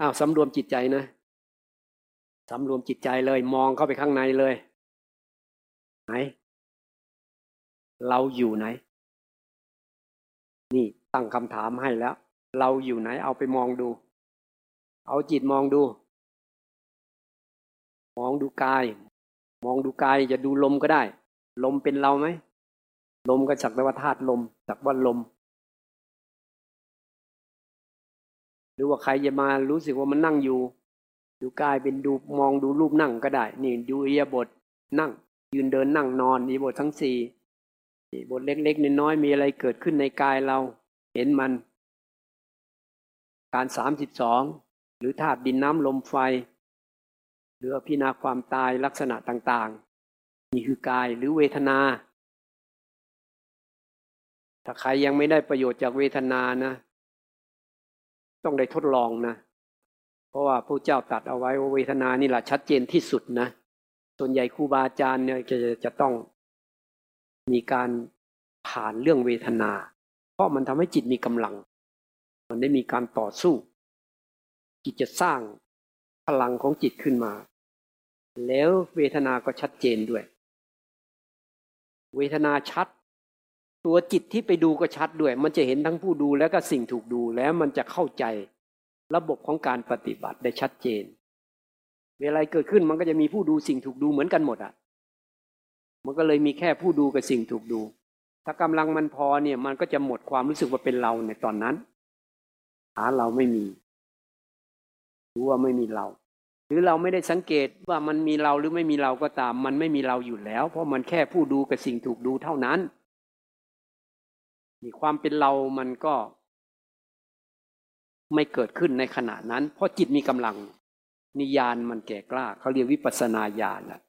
อ้าวสำรวมจิตใจนะสำรวมจิตใจเลยมองเข้าไปข้างในเลย ไหน เราอยู่ไหน นี่ตั้งคำถามให้แล้ว เราอยู่ไหนเอาไปมองดู เอาจิตมองดู มองดูกาย มองดูกายจะดูลมก็ได้ ลมเป็นเราไหม ลมก็สักแต่ว่าธาตุลมสักว่าลม หรือว่าใครจะมารู้สึกว่ามันนั่งอยู่ ดูกายเป็นดูมองดูรูปนั่งก็ได้ นี่ดูอียาบทนั่ง ยืนเดินนั่งนอนอีบททั้งสี่บทเล็กๆน้อยๆมีอะไรเกิดขึ้นในกายเรา เห็นมัน การสามสิบสองหรือธาตุดินน้ำลมไฟ หรือพินาความตายลักษณะต่างๆ นี่คือกายหรือเวทนา ถ้าใครยังไม่ได้ประโยชน์จากเวทนานะ ต้องได้ทดลองนะ เพราะว่าพระเจ้าตัดเอาไว้ว่าเวทนานี่แหละชัดเจนที่สุดนะ ส่วนใหญ่ครูบาอาจารย์เนี่ยจะจะต้องมีการผ่านเรื่องเวทนา เพราะมันทำให้จิตมีกำลัง มันได้มีการต่อสู้ จิตจะสร้างพลังของจิตขึ้นมา แล้วเวทนาก็ชัดเจนด้วย เวทนาชัด ตัวจิตที่ไปดูก็ชัดด้วย มันจะเห็นทั้งผู้ดูแล้วก็สิ่งถูกดูแล้วมันจะเข้าใจ ระบบของการปฏิบัติได้ชัดเจน เวลาเกิดขึ้นมันก็จะมีผู้ดูสิ่งถูกดูเหมือนกันหมดอะ มันก็เลยมีแค่ผู้ดูกับสิ่งถูกดู ถ้ากำลังมันพอเนี่ยมันก็จะหมดความรู้สึกว่าเป็นเราในตอนนั้น หาเราไม่มี รู้ว่าไม่มีเรา หรือเราไม่ได้สังเกตว่ามันมีเราหรือไม่มีเราก็ตาม มันไม่มีเราอยู่แล้ว เพราะมันแค่ผู้ดูกับสิ่งถูกดูเท่านั้น มีความเป็นเรามันก็ ไม่เกิดขึ้นในขณะนั้น เพราะจิตมีกำลัง นิยานมันแก่กล้าเขาเรียกวิปัสนาญาณนะ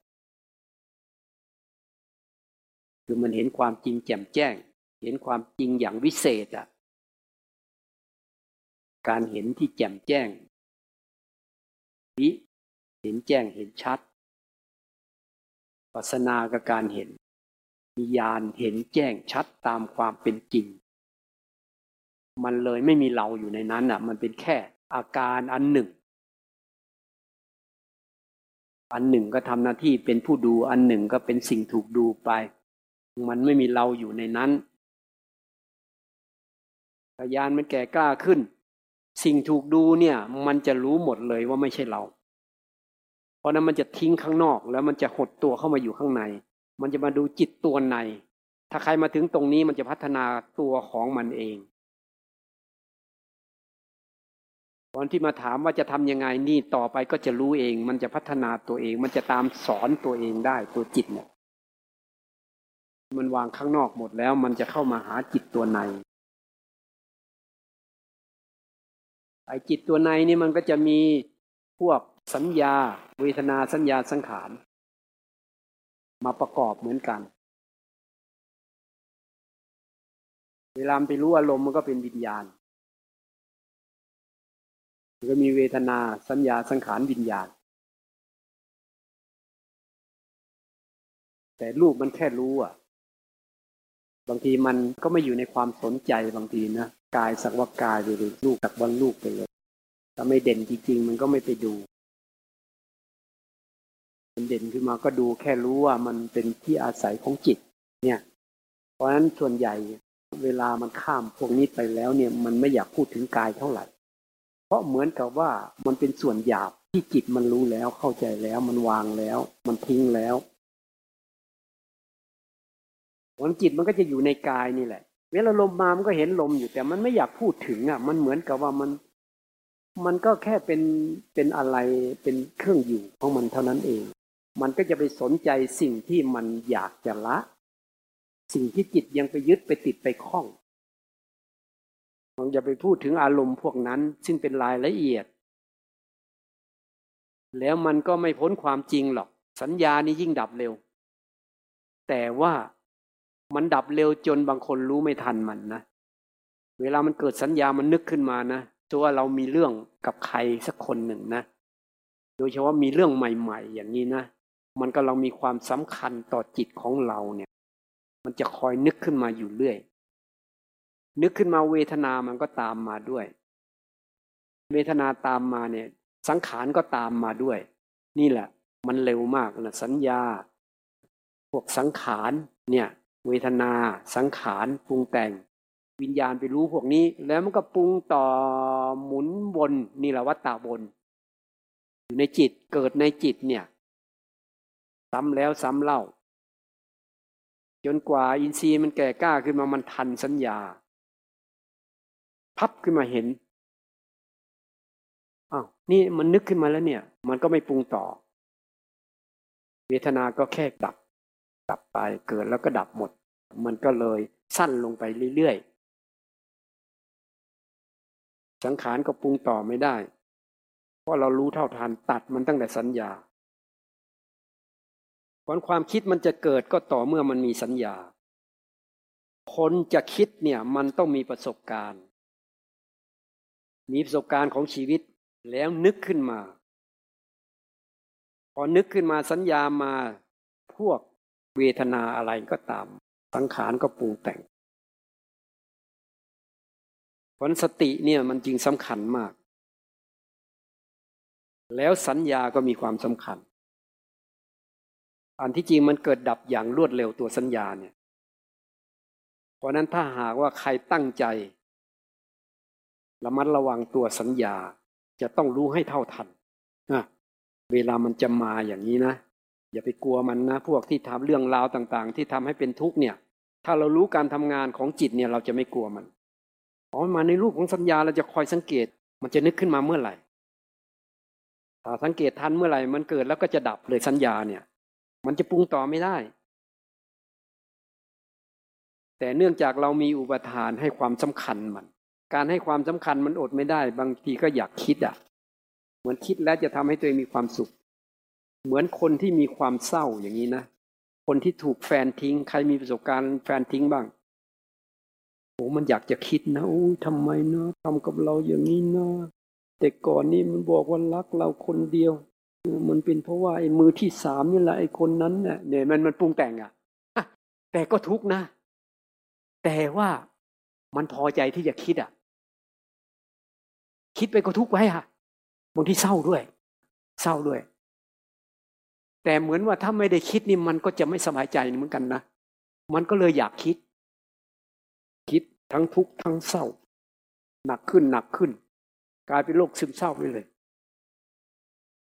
คือมันเห็นความจริงแจ่มแจ้ง เห็นความจริงอย่างวิเศษอะ การเห็นที่แจ่มแจ้งวิเห็นแจ้งเห็นชัดปัสนากับการเห็น มีญาณเห็นแจ้งชัดตามความเป็นจริง มันเลยไม่มีเราอยู่ในนั้นอะ มันเป็นแค่อาการอันหนึ่ง อันหนึ่งก็ทำหน้าที่เป็นผู้ดูอันหนึ่งก็เป็นสิ่งถูกดูไป มันไม่มีเราอยู่ในนั้นยานมันแก่กล้าขึ้น สิ่งถูกดูเนี่ย มันจะรู้หมดเลยว่าไม่ใช่เรา เพราะนั้นมันจะทิ้งข้างนอกแล้วมันจะหดตัวเข้ามาอยู่ข้างใน มันจะมาดูจิตตัวใน ถ้าใครมาถึงตรงนี้มันจะพัฒนาตัวของมันเองตอนที่มาถามว่าจะทำยังไงนี่ต่อไปก็จะรู้เอง มันจะพัฒนาตัวเอง มันจะตามสอนตัวเองได้ตัวจิตเนี่ยมันวางข้างนอกหมดแล้ว มันจะเข้ามาหาจิตตัวในไอ้จิตตัวในนี่มันก็จะมีพวกสัญญา เวทนาสัญญาสังขาร มาประกอบเหมือนกัน เวลาไปรู้อารมณ์มันก็เป็นวิญญาณมันก็มีเวทนาสัญญาสังขารวิญญาณ แต่รูปมันแค่รู้อะ บางทีมันก็ไม่อยู่ในความสนใจบางทีนะกายสักว่ากายไปเลยลูกสักวันลูกไปเลยถ้าไม่เด่นจริงๆมันก็ไม่ไปดู มันเด่นขึ้นมาก็ดูแค่รู้ว่ามันเป็นที่อาศัยของจิต เนี่ย เพราะฉะนั้นส่วนใหญ่เวลามันข้ามพวกนี้ไปแล้วเนี่ยมันไม่อยากพูดถึงกายเท่าไหร่ เพราะเหมือนกับว่ามันเป็นส่วนหยาบที่จิตมันรู้แล้วเข้าใจแล้ว มันวางแล้ว มันทิ้งแล้ววันจิตมันก็จะอยู่ในกายนี่แหละ เวลาลมมามันก็เห็นลมอยู่แต่มันไม่อยากพูดถึงอะ มันเหมือนกับว่ามัน มันก็แค่เป็นเป็นอะไรเป็นเครื่องอยู่ของมันเท่านั้นเอง มันก็จะไปสนใจสิ่งที่มันอยากจะละ สิ่งที่จิตยังไปยึดไปติดไปคล้องมันจะไปพูดถึงอารมณ์พวกนั้นซึ่งเป็นรายละเอียด แล้วมันก็ไม่พ้นความจริงหรอก สัญญานี้ยิ่งดับเร็ว แต่ว่ามันดับเร็วจนบางคนรู้ไม่ทันมันนะ เวลามันเกิดสัญญามันนึกขึ้นมานะตัวเรามีเรื่องกับใครสักคนหนึ่งนะ โดยเฉพาะมีเรื่องใหม่ ๆ อย่างนี้นะ มันก็เรามีความสำคัญต่อจิตของเราเนี่ย มันจะคอยนึกขึ้นมาอยู่เรื่อย นึกขึ้นมาเวทนามันก็ตามมาด้วย เวทนาตามมาเนี่ย สังขารก็ตามมาด้วย นี่แหละ มันเร็วมากนะสัญญา พวกสังขารเนี่ย เวทนา สังขารปรุงแต่ง วิญญาณไปรู้พวกนี้ แล้วมันก็ปรุงต่อหมุนวนนี่แหละวัตตาบนอยู่ในจิตเกิดในจิตเนี่ย ซ้ำแล้วซ้ำเล่า จนกว่าอินทรีย์มันแก่กล้าขึ้นมามันทันสัญญา พับขึ้นมาเห็นอ้าวนี่มันนึกขึ้นมาแล้วเนี่ย มันก็ไม่ปรุงต่อ เวทนาก็แค่ดับ ดับไปเกิดแล้วก็ดับหมด มันก็เลยสั้นลงไปเรื่อยๆสังขารก็ปรุงต่อไม่ได้ เพราะเรารู้เท่าทันตัดมันตั้งแต่สัญญา ผลความคิดมันจะเกิดก็ต่อเมื่อมันมีสัญญา คนจะคิดเนี่ยมันต้องมีประสบการณ์ มีประสบการณ์ของชีวิตแล้วนึกขึ้นมา พอนึกขึ้นมาสัญญามาพวกเวทนาอะไรก็ตาม สังขารก็ปรุงแต่งผลสติเนี่ยมันจริงสำคัญมาก แล้วสัญญาก็มีความสำคัญ อันที่จริงมันเกิดดับอย่างรวดเร็วตัวสัญญาเนี่ย เพราะนั้นถ้าหากว่าใครตั้งใจระมัดระวังตัวสัญญาจะต้องรู้ให้เท่าทันนะเวลามันจะมาอย่างนี้นะอย่าไปกลัวมันนะ พวกที่ทำเรื่องราวต่าง ๆ ที่ทำให้เป็นทุกข์เนี่ย ถ้าเรารู้การทำงานของจิตเนี่ย เราจะไม่กลัวมันอ๋อมาในรูปของสัญญาเราจะคอยสังเกต มันจะนึกขึ้นมาเมื่อไหร่ถ้าสังเกตทันเมื่อไหร่มันเกิดแล้วก็จะดับเลยสัญญาเนี่ย มันจะปรุงต่อไม่ได้ แต่เนื่องจากเรามีอุปทานให้ความสำคัญมัน การให้ความสำคัญมันอดไม่ได้ บางทีก็อยากคิดอะ เหมือนคิดแล้วจะทำให้ตัวเองมีความสุข เหมือนคนที่มีความเศร้าอย่างนี้นะคนที่ถูกแฟนทิ้ง ใครมีประสบการณ์แฟนทิ้งบ้างโอ้มันอยากจะคิดนะโอ้ทำไมเนาะทำกับเราอย่างนี้เนาะแต่ก่อนนี่มันบอกว่ารักเราคนเดียว มันเป็นเพราะว่าไอ้มือที่สามนี่แหละไอ้คนนั้นเนี่ยเนี่ยมันมันปรุงแต่งอะแต่ก็ทุกนะ แต่ว่ามันพอใจที่จะคิดอะ คิดไปก็ทุกไว้ค่ะบางที่เศร้าด้วย เศร้าด้วย แต่เหมือนว่าถ้าไม่ได้คิดนี่มันก็จะไม่สบายใจเหมือนกันนะมันก็เลยอยากคิด คิดทั้งทุกข์ทั้งเศร้า หนักขึ้นหนักขึ้น กลายเป็นโรคซึมเศร้าไปเลย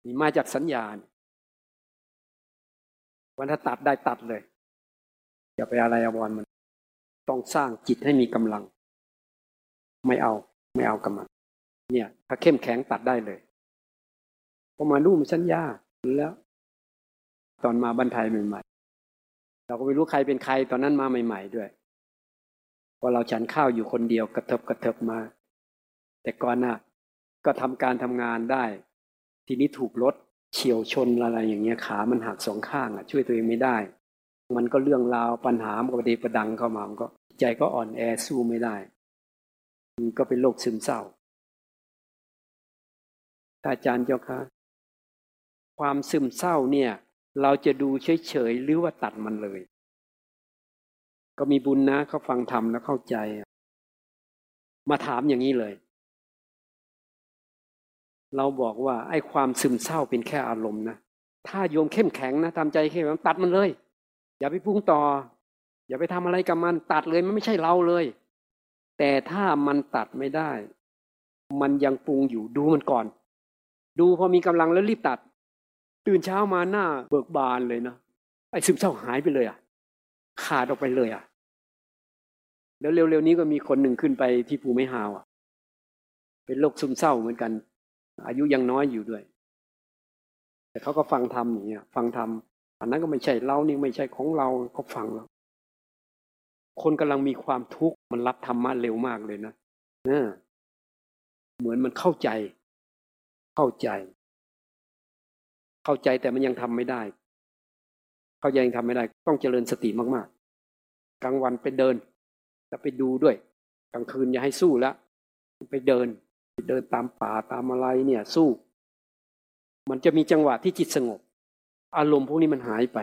นี่มาจากสัญญาณวันถ้าตัดได้ตัดเลย อย่าไปอะไรอววรมัน ต้องสร้างจิตให้มีกำลัง ไม่เอาไม่เอากับมัน เนี่ย ถ้าเข้มแข็งตัดได้เลยพอมาดูมันสัญญาแล้ว ตอนมาบรรทายใหม่ๆเราก็ไม่รู้ใครเป็นใครตอนนั้นมาใหม่ ๆ ด้วยพอเราฉันข้าวอยู่คนเดียวกระเถิบกระเถิบมา แต่ก่อนน่ะ ก็ทำการทำงานได้ ทีนี้ถูกรถเฉียวชนอะไรอย่างเงี้ยขามันหักสองข้างอะ ช่วยตัวเองไม่ได้ มันก็เรื่องราวปัญหามันก็ประเดประดังเข้ามามันก็ใจก็อ่อนแอสู้ไม่ได้ มันก็เป็นโรคซึมเศร้าอาจารย์เจ้าคะความซึมเศร้าเนี่ย เราจะดูเฉยๆหรือว่าตัดมันเลย ก็มีบุญนะเขาฟังธรรมแล้วเข้าใจ มาถามอย่างนี้เลย เราบอกว่าไอ้ความซึมเศร้าเป็นแค่อารมณ์นะถ้าโยมเข้มแข็งนะทำใจเข้มแข็งตัดมันเลย อย่าไปพุ่งต่อ อย่าไปทำอะไรกับมันตัดเลยมันไม่ใช่เราเลย แต่ถ้ามันตัดไม่ได้ มันยังปรุงอยู่ดูมันก่อน ดูพอมีกำลังแล้วรีบตัด ตื่นเช้ามาหน้าเบิกบานเลยนะไอ้ซึมเศร้าหายไปเลยอะ ขาดออกไปเลยอะแล้วเร็วๆนี้ก็มีคนหนึ่งขึ้นไปที่ภูไม่หาวอะ เป็นโรคซึมเศร้าเหมือนกัน อายุยังน้อยอยู่ด้วย แต่เขาก็ฟังธรรมอย่างเงี้ยฟังธรรมอันนั้นก็ไม่ใช่เรานี่ไม่ใช่ของเราเขาฟังแล้วคนกำลังมีความทุกข์มันรับธรรมะเร็วมากเลยนะเนเหมือนมันเข้าใจ เข้าใจ เข้าใจแต่มันยังทำไม่ได้ เข้าใจยังทำไม่ได้ ต้องเจริญสติมากๆ กลางวันไปเดินจะไปดูด้วย กลางคืนอย่าให้สู้ล้วไปเดิน เดินตามป่าตามอะไรเนี่ยสู้ มันจะมีจังหวะที่จิตสงบ อารมณ์พวกนี้มันหายไป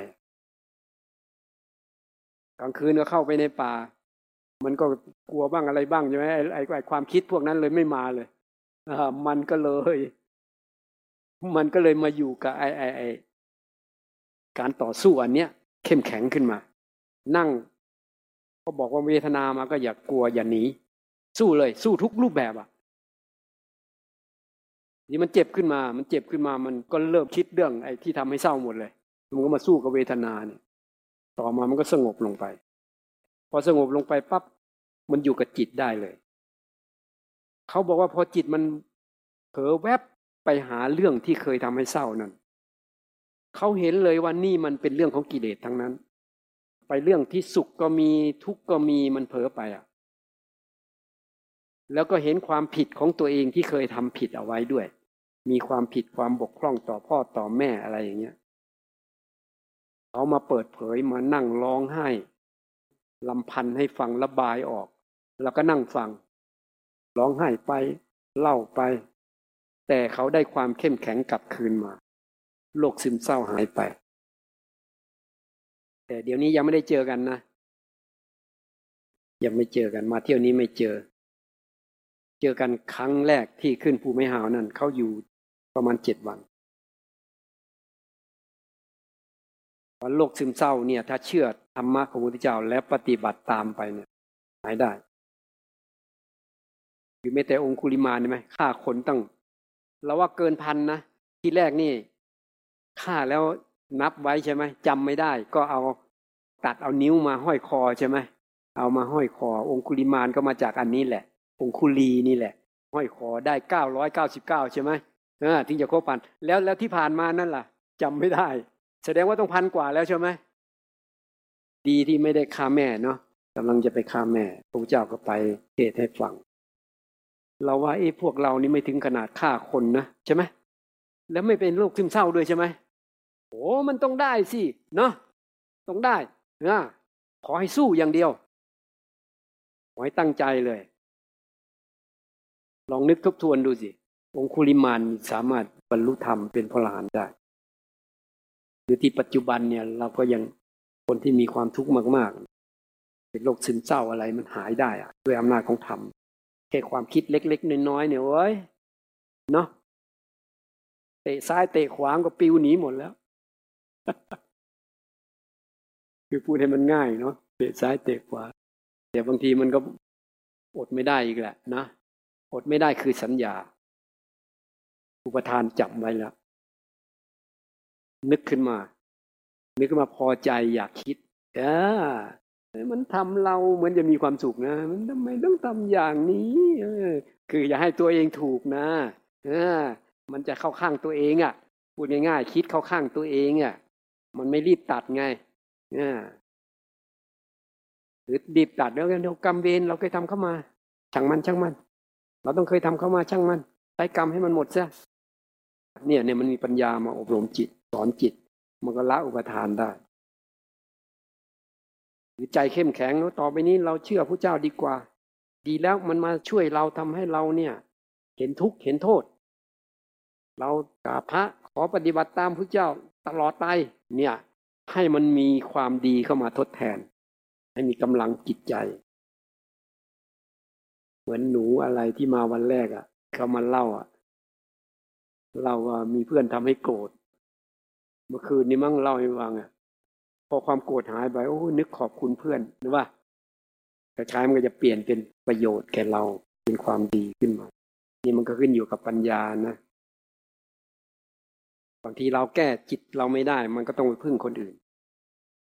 กลางคืนก็เข้าไปในป่า มันก็กลัวบ้างอะไรบ้างใช่ไหมไอ้ไอ้ความคิดพวกนั้นเลยไม่มาเลยอ่ามันก็เลย มันก็เลยมาอยู่กับไอไอไอการต่อสู้อันเนี้ย เข้มแข็งขึ้นมา นั่งก็บอกว่าเวทนามาก็อย่ากลัวอย่าหนีสู้เลย สู้ทุกรูปแบบอะ นี่มันเจ็บขึ้นมา มันเจ็บขึ้นมา มันก็เริ่มคิดเรื่องไอ้ที่ทำให้เศร้าหมดเลย มันก็มาสู้กับเวทนาเนี่ย ต่อมามันก็สงบลงไป พอสงบลงไปปั๊บ มันอยู่กับจิตได้เลย เขาบอกว่าพอจิตมันเผลอแวบไปหาเรื่องที่เคยทำให้เศร้านั่น เขาเห็นเลยว่านี่มันเป็นเรื่องของกิเลสทั้งนั้น ไปเรื่องที่สุขก็มีทุกข์ก็มีมันเผลอไปอะแล้วก็เห็นความผิดของตัวเองที่เคยทำผิดเอาไว้ด้วย มีความผิดความบกพร่องต่อพ่อต่อแม่อะไรอย่างเงี้ยเขามาเปิดเผยมานั่งร้องไห้ลำพันให้ฟังระบายออก แล้วก็นั่งฟังร้องไห้ไปเล่าไป แต่เขาได้ความเข้มแข็งกลับคืนมาโรคซึมเศร้าหายไป แต่เดี๋ยวนี้ยังไม่ได้เจอกันนะยังไม่เจอกันมาเที่ยวนี้ไม่เจอ เจอกันครั้งแรกที่ขึ้นภูไม่หาวนั่นเขาอยู่ ประมาณเจ็ดวันว่าโรคซึมเศร้าเนี่ย ถ้าเชื่อธรรมะของพระพุทธเจ้าและปฏิบัติตามไปเนี่ยหายได้อยู่ไม่แต่องคุลิมาใช่ไหมฆ่าคนตั้งเราว่าเกินพันนะที่แรกนี่ฆ่าแล้วนับไว้ใช่ไหมจำไม่ได้ ก็เอาตัดเอานิ้วมาห้อยคอใช่ไหมเอามาห้อยคอ องคุลิมานก็มาจากอันนี้แหละ องคุลีนี่แหละ ห้อยคอได้เก้าร้อยเก้าสิบเก้าใช่ไหม ถึงจะครบพันแล้วแล้วที่ผ่านมานั่นล่ะจำไม่ได้ แสดงว่าต้องพันกว่าแล้วใช่ไหมดีที่ไม่ได้ฆ่าแม่เนาะกำลังจะไปฆ่าแม่พระเจ้าก็ไปเทศให้ฟัง เราว่าไอ้พวกเรานี่ไม่ถึงขนาดฆ่าคนนะใช่ไหมแล้วไม่เป็นโรคซึมเศร้าด้วยใช่ไหมโอ้มันต้องได้สิเนาะต้องได้นะขอให้สู้อย่างเดียวขอให้ตั้งใจเลย ลองนึกทบทวนดูสิ องคุลิมานสามารถบรรลุธรรมเป็นพระอรหันต์ได้ หรือที่ปัจจุบันเนี่ยเราก็ยังคนที่มีความทุกข์มากๆ เป็นโรคซึมเศร้าอะไรมันหายได้อะด้วยอำนาจของธรรมแค่ความคิดเล็ก ๆ น้อยๆเนี่ยเว้ยเนาะเตะซ้ายเตะขวางก็ปิวหนีหมดแล้ว คือพูดให้มันง่ายเนาะเตะซ้ายเตะขวาแต่บางทีมันก็อดไม่ได้อีกแหละนะอดไม่ได้คือสัญญา อุปทานจับไว้แล้ว นึกขึ้นมา นึกขึ้นมาพอใจอยากคิดเออมันทำเราเหมือนจะมีความสุขนะ มันทำไมต้องทำอย่างนี้คืออย่าให้ตัวเองถูกนะเออมันจะเข้าข้างตัวเองอะ่ะพูดง่ายๆคิดเข้าข้างตัวเองอะ่ะ มันไม่รีบตัดไงอ่าหรือดีบตัดแล้วกันเดี๋ยวกรรมเวรเราเคยทำเข้ามาช่างมันช่างมัน เราต้องเคยทำเข้ามาช่างมันใช้กรรมให้มันหมดซะ เนี่ยเนี่ยมันมีปัญญามาอบรมจิต สอนจิต มันก็ละอุปทานได้หรือใจเข้มแข็งแล้วต่อไปนี้เราเชื่อพระเจ้าดีกว่า ดีแล้วมันมาช่วยเราทำให้เราเนี่ย เห็นทุกข์เห็นโทษ เรากราบพระขอปฏิบัติตามพระเจ้าตลอดไปเนี่ย ให้มันมีความดีเข้ามาทดแทน ให้มีกำลังจิตใจ เหมือนหนูอะไรที่มาวันแรกอะ่ะ เขามาเล่าอะ่ะ เราว่ามีเพื่อนทำให้โกรธเมื่อคืนนี้มั่งเล่าให้ฟังอะ่ะพอความโกรธหายไปโอ้นึกขอบคุณเพื่อนหรือว่าแต่ใช้มันก็จะเปลี่ยนเป็นประโยชน์แก่เราเป็นความดีขึ้นมา นี่มันก็ขึ้นอยู่กับปัญญานะบางทีเราแก้จิตเราไม่ได้ มันก็ต้องไปพึ่งคนอื่น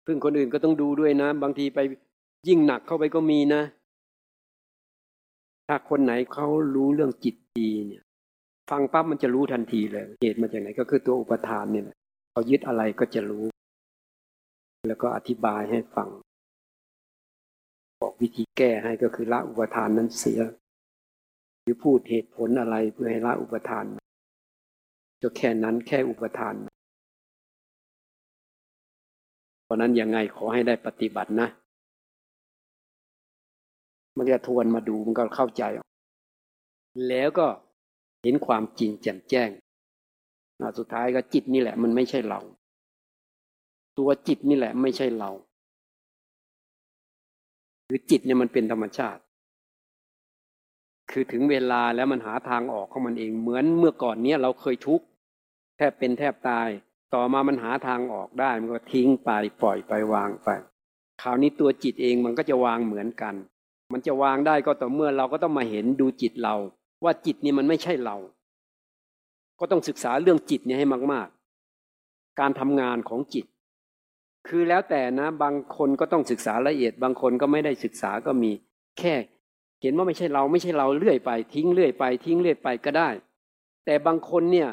พึ่งคนอื่นก็ต้องดูด้วยนะ บางทีไปยิ่งหนักเข้าไปก็มีนะ ถ้าคนไหนเขารู้เรื่องจิตดีเนี่ย ฟังปั๊บมันจะรู้ทันทีเลย เหตุมาจากไหนก็คือตัวอุปทานเนี่ยเขายึดอะไรก็จะรู้ แล้วก็อธิบายให้ฟัง บอกวิธีแก้ให้ก็คือละอุปทานนั้นเสีย หรือพูดเหตุผลอะไรเพื่อให้ละอุปทานก็แค่นั้นแค่อุปทาน เพราะนั้นยังไงขอให้ได้ปฏิบัตินะ มันจะทวนมาดูมันก็เข้าใจ แล้วก็ เห็นความจริงแจ่มแจ้งสุดท้ายก็จิตนี่แหละ มันไม่ใช่เรา ตัวจิตนี่แหละ ไม่ใช่เราหรือจิตเนี่ยมันเป็นธรรมชาติคคือถึงเวลาแล้วมันหาทางออกของมันเอง เหมือนเมื่อก่อนเนี้ยเราเคยทุกข์แทบเป็นแทบตาย ต่อมามันหาทางออกได้ มันก็ทิ้งไปปล่อยไปวางไป คราวนี้ตัวจิตเองมันก็จะวางเหมือนกัน มันจะวางได้ก็ต่อเมื่อเราก็ต้องมาเห็นดูจิตเรา ว่าจิตนี่มันไม่ใช่เรา ก็ต้องศึกษาเรื่องจิตเนี่ยให้มาก ๆ การทำงานของจิต คือแล้วแต่นะบางคนก็ต้องศึกษาละเอียด บางคนก็ไม่ได้ศึกษาก็มี แค่เห็นว่าไม่ใช่เราไม่ใช่เราเลื่อยไป ทิ้งเลื่อยไป ทิ้งเลื่อยไปก็ได้ แต่บางคนเนี่ย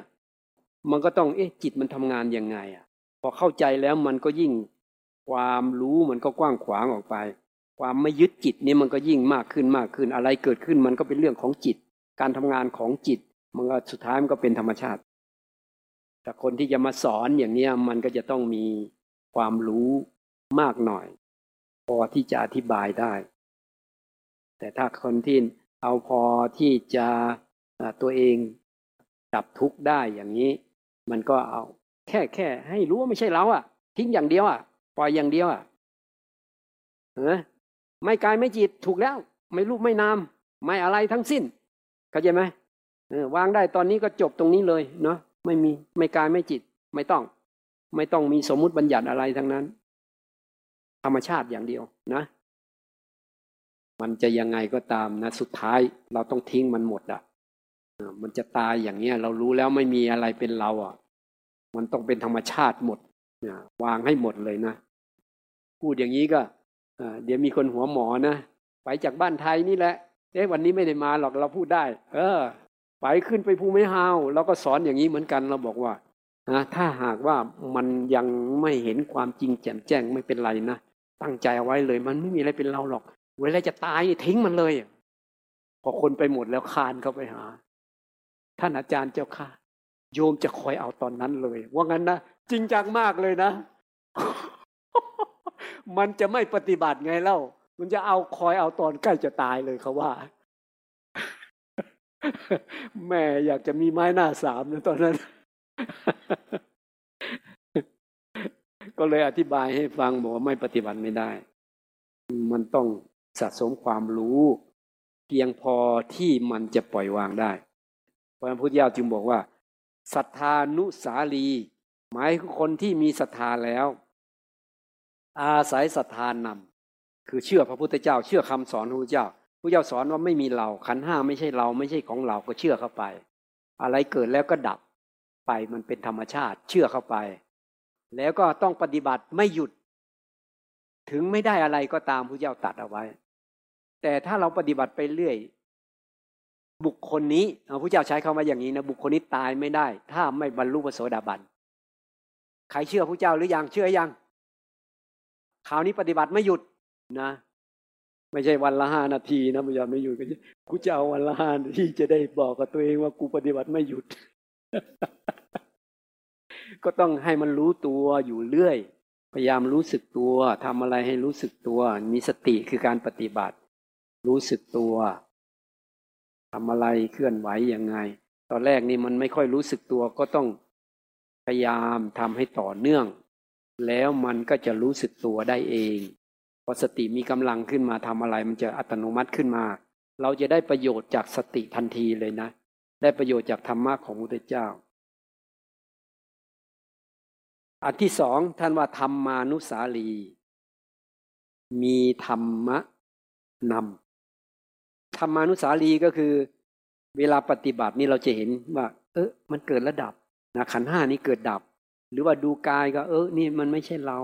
มันก็ต้องเอ๊ะจิตมันทำงานยังไงอะพอเข้าใจแล้วมันก็ยิ่งความรู้มันก็กว้างขวางออกไป ความไม่ยึดจิตนี่มันก็ยิ่งมากขึ้นมากขึ้นอะไรเกิดขึ้นมันก็เป็นเรื่องของจิต การทำงานของจิต มันก็สุดท้ายมันก็เป็นธรรมชาติ แต่คนที่จะมาสอนอย่างเนี้ยมันก็จะต้องมีความรู้มากหน่อย พอที่จะอธิบายได้ แต่ถ้าคนที่เอาพอที่จะตัวเองดับทุกข์ได้อย่างนี้ มันก็เอา แค่แค่ ให้รู้ว่าไม่ใช่เราอะ ทิ้งอย่างเดียวอะปล่อยอย่างเดียวอะเออไม่กายไม่จิตถูกแล้ว ไม่รูปไม่นาม ไม่อะไรทั้งสิ้น เข้าใจไหมวางได้ตอนนี้ก็จบตรงนี้เลยเนาะไม่มีไม่กายไม่จิตไม่ต้อง ไม่ต้องมีสมมุติบัญญัติอะไรทั้งนั้น ธรรมชาติอย่างเดียวนะ มันจะยังไงก็ตามนะ สุดท้ายเราต้องทิ้งมันหมดอะมันจะตายอย่างเนี้ย เรารู้แล้วไม่มีอะไรเป็นเราอะ มันต้องเป็นธรรมชาติหมดวางให้หมดเลยนะพูดอย่างนี้ก็เดี๋ยวมีคนหัวหมอนะไปจากบ้านไทยนี่แหละ เอ๊ะวันนี้ไม่ได้มาหรอกเราพูดได้ เออ ไปขึ้นไปภูไมิฮาวเราก็สอนอย่างนี้เหมือนกันเราบอกว่านะถ้าหากว่ามันยังไม่เห็นความจริงแจ่มแจ้งไม่เป็นไรนะตั้งใจเอาไว้เลย มันไม่มีอะไรเป็นเราหรอก เวลาจะตายทิ้งมันเลยพอคนไปหมดแล้วคานเข้าไปหา ท่านอาจารย์เจ้าค่ะ โยมจะคอยเอาตอนนั้นเลย ว่างั้นนะจริงจังมากเลยนะ มันจะไม่ปฏิบัติไงเล่า มันจะเอาคอยเอาตอนใกล้จะตายเลยเขาว่าแม่อยากจะมีไม้หน้าสามนะตอนนั้น ก็เลยอธิบายให้ฟังบอกว่าไม่ปฏิบัติไม่ได้ มันต้องสะสมความรู้ เพียงพอที่มันจะปล่อยวางได้พระพุทธเจ้าจึงบอกว่าศรัทธานุสาลี หมายคือคนที่มีศรัทธาแล้ว อาศัยศรัทธานำ คือเชื่อพระพุทธเจ้า เชื่อคำสอนพระพุทธเจ้าพระเจ้าสอนว่าไม่มีเราขันห้าไม่ใช่เราไม่ใช่ของเราก็เชื่อเข้าไป อะไรเกิดแล้วก็ดับไปมันเป็นธรรมชาติ เชื่อเข้าไป แล้วก็ต้องปฏิบัติไม่หยุด ถึงไม่ได้อะไรก็ตามพระเจ้าตัดเอาไว้ แต่ถ้าเราปฏิบัติไปเรื่อย บุคคลนี้พระเจ้าใช้คำว่าอย่างนี้นะบุคคลนี้ตายไม่ได้ ถ้าไม่บรรลุพระโสดาบันใครเชื่อพระเจ้าหรือยังเชื่อยังคราวนี้ปฏิบัติไม่หยุด นะ ไม่ใช่วันละห้านาทีนะพระเจ้าไม่หยุดก็กูจะเอาวันละห้านาทีจะได้บอกกับตัวเองว่ากูปฏิบัติไม่หยุด ก็ต้องให้มันรู้ตัวอยู่เรื่อย พยายามรู้สึกตัวทำอะไรให้รู้สึกตัว มีสติคือการปฏิบัติ รู้สึกตัวทำอะไรเคลื่อนไหวยังไง ตอนแรกนี่มันไม่ค่อยรู้สึกตัวก็ต้องพยายามทำให้ต่อเนื่อง แล้วมันก็จะรู้สึกตัวได้เอง พอสติมีกำลังขึ้นมาทำอะไร มันจะอัตโนมัติขึ้นมา เราจะได้ประโยชน์จากสติทันทีเลยนะ ได้ประโยชน์จากธรรมะของพระพุทธเจ้า อันที่สองท่านว่าธรรมานุสาลี มีธรรมะนำธรรมานุสาลีก็คือ เวลาปฏิบัตินี่เราจะเห็นว่า เออมันเกิดระดับนะขันห้านี้เกิดดับ หรือว่าดูกายก็ เออ นี่มันไม่ใช่เรา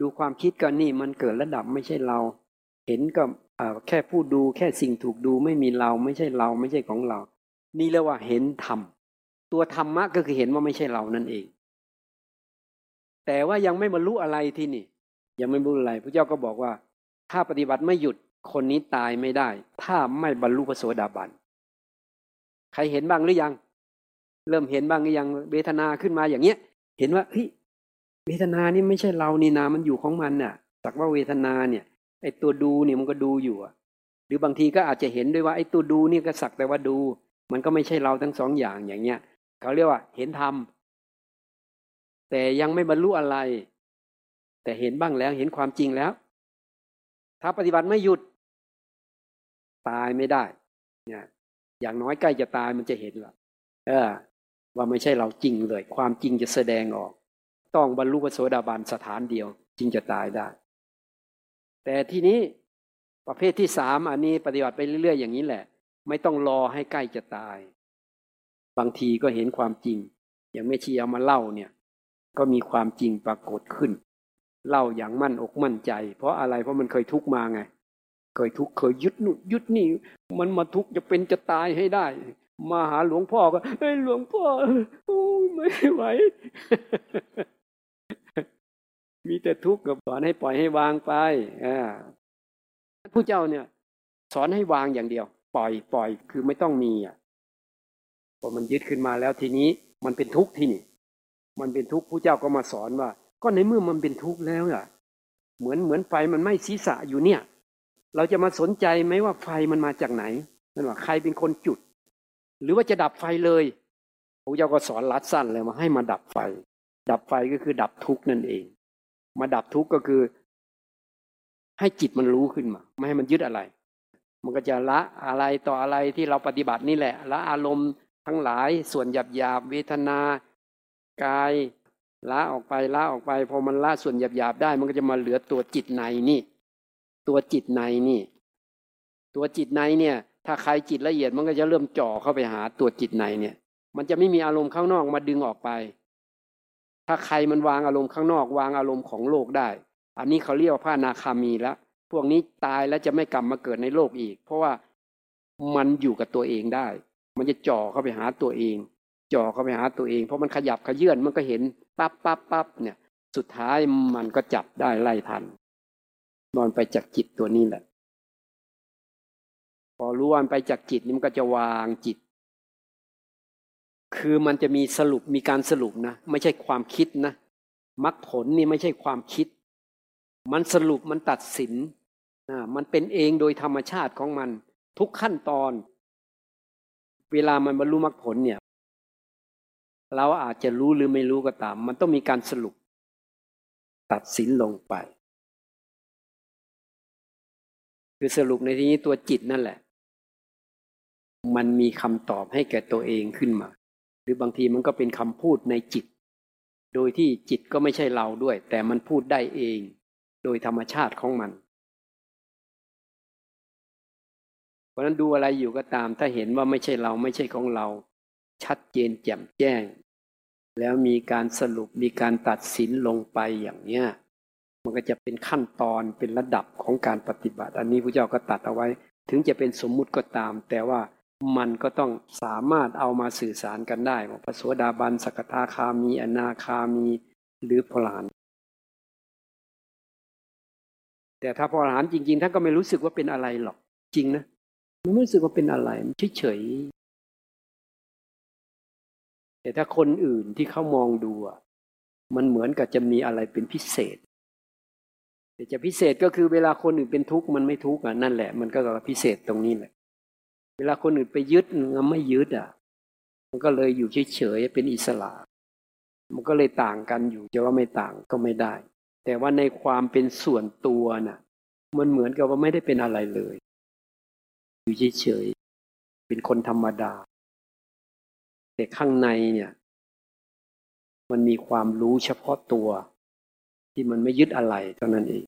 ดูความคิดก็นี่มันเกิดระดับไม่ใช่เรา เห็นก็แค่พูดดูแค่สิ่งถูกดูไม่มีเราไม่ใช่เราไม่ใช่ของเรา นี่เรียกว่าเห็นธรรมตัวธรรมะก็คือเห็นว่าไม่ใช่เรานั่นเอง แต่ว่ายังไม่บรรลุอะไรที่นี่ ยังไม่บรรลุอะไรพระเจ้าก็บอกว่า ถ้าปฏิบัติไม่หยุดคนนี้ตายไม่ได้ ถ้าไม่บรรลุพระโสดาบันใครเห็นบ้างหรือยัง เริ่มเห็นบ้างหรือยังเวทนาขึ้นมาอย่างเงี้ย เห็นว่าเฮ้ย เวทนานี่ไม่ใช่เรานี่นามันอยู่ของมันน่ะสักว่าเวทนาเนี่ยไอตัวดูเนี่ยมันก็ดูอยู่อะหรือบางทีก็อาจจะเห็นด้วยว่าไอตัวดูเนี่ยก็สักแต่ว่าดู มันก็ไม่ใช่เราทั้งสองอย่างอย่างเงี้ยเขาเรียกว่า เห็นธรรมแต่ยังไม่บรรลุอะไร แต่เห็นบ้างแล้วเห็นความจริงแล้ว ถ้าปฏิบัติไม่หยุด ตายไม่ได้เนี่ยอย่างน้อยใกล้จะตายมันจะเห็นละเออ ว่าไม่ใช่เราจริงเลย ความจริงจะแสดงออก ต้องบรรลุพระโสดาบันสถานเดียว จึงจะตายได้ แต่ทีนี้ประเภทที่สามอันนี้ปฏิบัติไปเรื่อยๆอย่างนี้แหละ ไม่ต้องรอให้ใกล้จะตาย บางทีก็เห็นความจริง อย่างแม่ชีเอามาเล่าเนี่ย ก็มีความจริงปรากฏขึ้น เล่าอย่างมั่นอกมั่นใจ เพราะอะไรเพราะมันเคยทุกมาไง เคยทุกเคยยึดนู่นยึดนี่ มันมาทุกจะเป็นจะตายให้ได้ มาหาหลวงพ่อก็เฮ้ยหลวงพ่อโอ้ไม่ไหว มีแต่ทุกข์กับสอนให้ปล่อยให้วางไปอผู้เจ้าเนี่ย สอนให้วางอย่างเดียว ปล่อยปล่อยคือไม่ต้องมีอะพอมันยึดขึ้นมาแล้วทีนี้มันเป็นทุกข์ที่นี่ มันเป็นทุกข์ผู้เจ้าก็มาสอนว่า ก็ในเมื่อมันเป็นทุกข์แล้วอะ เหมือนเหมือนไฟมันไหม้ศีรษะอยู่เนี่ย เราจะมาสนใจไหมว่าไฟมันมาจากไหนนั่นว่าใครเป็นคนจุด หรือว่าจะดับไฟเลยพระเจ้าก็สอนรัดสั้นเลยมาให้มาดับไฟ ดับไฟก็คือดับทุกข์นั่นเอง มาดับทุกข์ก็คือ ให้จิตมันรู้ขึ้นมา ไม่ให้มันยึดอะไร มันก็จะละอะไรต่ออะไรที่เราปฏิบัตินี่แหละ ละอารมณ์ทั้งหลายส่วนหยาบหยาบเวทนากายละออกไปละออกไป พอมันละส่วนหยาบหยาบได้ มันก็จะมาเหลือตัวจิตในนี่ ตัวจิตในนี่ ตัวจิตในเนี่ย ถ้าใครจิตละเอียดมันก็จะเริ่มจ่อเข้าไปหาตัวจิตในเนี่ย มันจะไม่มีอารมณ์ข้างนอกมาดึงออกไป ถ้าใครมันวางอารมณ์ข้างนอกวางอารมณ์ของโลกได้ อันนี้เขาเรียกว่าพระนาคามีแล้วพวกนี้ตายแล้วจะไม่กลับมาเกิดในโลกอีก เพราะว่ามันอยู่กับตัวเองได้ มันจะจ่อเข้าไปหาตัวเอง จ่อเข้าไปหาตัวเอง เพราะมันขยับขยื่นมันก็เห็นปั๊บปั๊บปั๊บเนี่ย สุดท้ายมันก็จับได้ไล่ทัน นอนไปจากจิตตัวนี้แหละ พอรู้วันไปจากจิตนี่มันก็จะวางจิต คือมันจะมีสรุปมีการสรุปนะ ไม่ใช่ความคิดนะมรรคผลนี่ไม่ใช่ความคิด มันสรุปมันตัดสินนะมันเป็นเองโดยธรรมชาติของมัน ทุกขั้นตอน เวลามันบรรลุมรรคผลเนี่ย เราอาจจะรู้หรือไม่รู้ก็ตาม มันต้องมีการสรุป ตัดสินลงไป คือสรุปในที่นี้ตัวจิตนั่นแหละ มันมีคำตอบให้แก่ตัวเองขึ้นมา รือบางทีมันก็เป็นคำพูดในจิต โดยที่จิตก็ไม่ใช่เราด้วย แต่มันพูดได้เอง โดยธรรมชาติของมัน เพราะนั้นดูอะไรอยู่ก็ตาม ถ้าเห็นว่าไม่ใช่เราไม่ใช่ของเรา ชัดเจนแจ่มแจ้ง แล้วมีการสรุปมีการตัดสินลงไปอย่างเนี้ยมันก็จะเป็นขั้นตอนเป็นระดับของการปฏิบัติ อันนี้พระเจ้าก็ตัดเอาไว้ ถึงจะเป็นสมมุติก็ตาม แต่ว่า มันก็ต้องสามารถเอามาสื่อสารกันได้ว่าพระโสดาบันสกทาคามี อนาคามีหรือพลาน แต่ถ้าพระหลานจริง ๆท่านก็ไม่รู้สึกว่าเป็นอะไรหรอก จริงนะมันไม่รู้สึกว่าเป็นอะไรมันเฉยๆแต่ถ้าคนอื่นที่เขามองดูมันเหมือนกับจะมีอะไรเป็นพิเศษ แต่จะพิเศษก็คือเวลาคนอื่นเป็นทุกข์มันไม่ทุกข์อะนั่นแหละ มันก็พิเศษตรงนี้แหละ เวลาคนอื่นไปยึดมันไม่ยึดอะ มันก็เลยอยู่เฉยๆเป็นอิสระ มันก็เลยต่างกันอยู่จะว่าไม่ต่างก็ไม่ได้ แต่ว่าในความเป็นส่วนตัวน่ะ มันเหมือนกับว่าไม่ได้เป็นอะไรเลย อยู่เฉยๆเป็นคนธรรมดา แต่ข้างในเนี่ย มันมีความรู้เฉพาะตัว ที่มันไม่ยึดอะไรเท่านั้นเอง